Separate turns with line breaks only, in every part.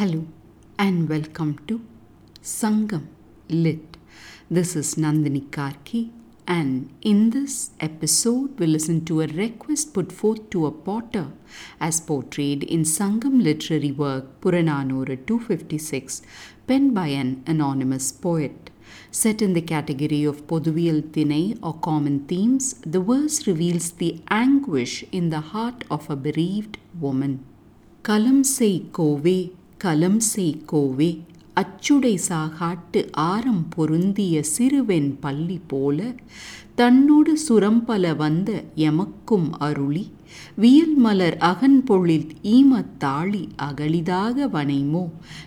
Hello and welcome to Sangam Lit. This is Nandini Karki, and in this episode, we listen to a request put forth to a potter as portrayed in Sangam literary work Puranaanooru 256, penned by an anonymous poet. Set in the category of Pothuviyal Thinai or common themes, the verse reveals the anguish in the heart of a bereaved woman. Kalam sei kove கலம் செய்கோவே அச்சுடை சாகாட்டு ஆரம் பொருந்திய சிறுவெண் பள்ளி போல தன்னோடு சுரம்பல வந்த எமக்கும் அருளி வியல் மலர் அகன்பொழில் ஈமத்தாளி அகலிதாக வனைமோ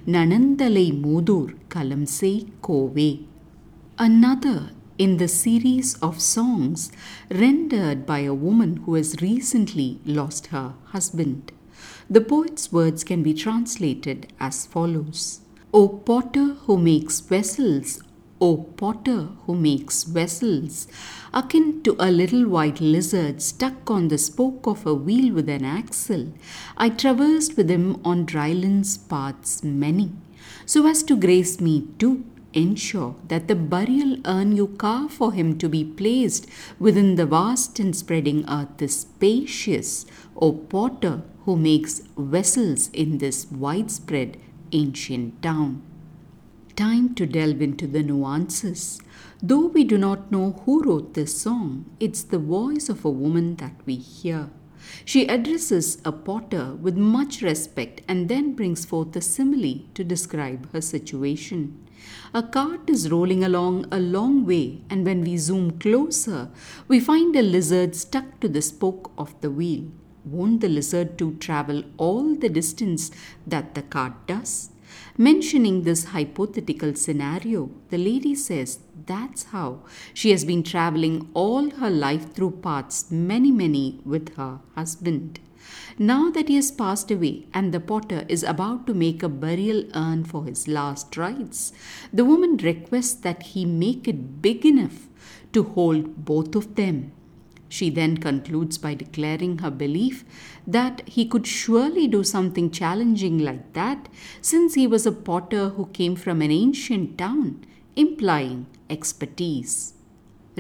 நனந்தலை மூதூர் கலம் செய் கோவே Another in the series of songs rendered by a woman who has recently lost her husband. The poet's words can be translated as follows. O potter who makes vessels, O potter who makes vessels, akin to a little white lizard stuck on the spoke of a wheel with an axle, I traversed with him on dryland's paths many, so as to grace me too ensure that the burial urn you carve for him to be placed within the vast and spreading earth is spacious, O potter who makes vessels in this widespread ancient town. Time to delve into the nuances. Though we do not know who wrote this song, it's the voice of a woman that we hear. She addresses a potter with much respect and then brings forth a simile to describe her situation. A cart is rolling along a long way, and when we zoom closer, we find a lizard stuck to the spoke of the wheel. Won't the lizard too travel all the distance that the cart does? Mentioning this hypothetical scenario, the lady says that's how she has been traveling all her life through paths, many, many, with her husband. Now that he has passed away and the potter is about to make a burial urn for his last rites, the woman requests that he make it big enough to hold both of them. She then concludes by declaring her belief that he could surely do something challenging like that since he was a potter who came from an ancient town, implying expertise.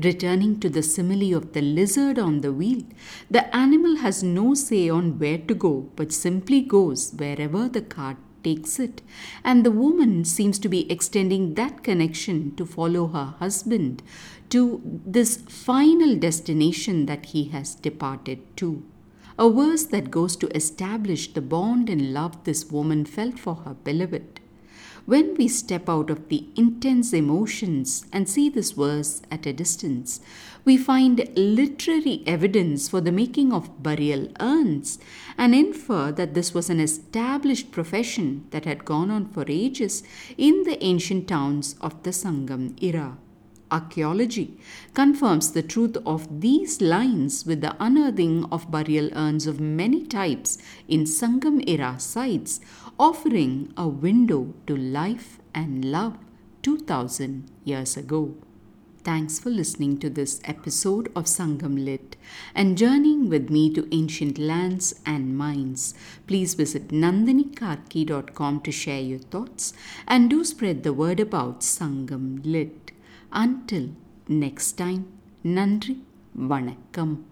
Returning to the simile of the lizard on the wheel, the animal has no say on where to go but simply goes wherever the cart takes it, and the woman seems to be extending that connection to follow her husband to this final destination that he has departed to. A verse that goes to establish the bond and love this woman felt for her beloved. When we step out of the intense emotions and see this verse at a distance, we find literary evidence for the making of burial urns and infer that this was an established profession that had gone on for ages in the ancient towns of the Sangam era. Archaeology confirms the truth of these lines with the unearthing of burial urns of many types in Sangam era sites, offering a window to life and love 2000 years ago. Thanks for listening to this episode of Sangam Lit and journeying with me to ancient lands and minds. Please visit nandinikarki.com to share your thoughts and do spread the word about Sangam Lit. Until next time நன்றி வணக்கம்.